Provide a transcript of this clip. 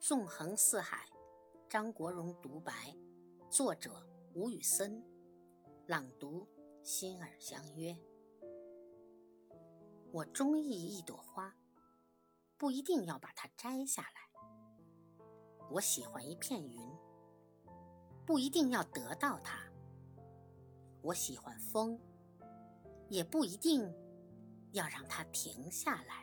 纵横四海，张国荣独白，作者吴宇森，朗读心儿相约。我中意一朵花，不一定要把它摘下来。我喜欢一片云，不一定要得到它。我喜欢风，也不一定要让它停下来。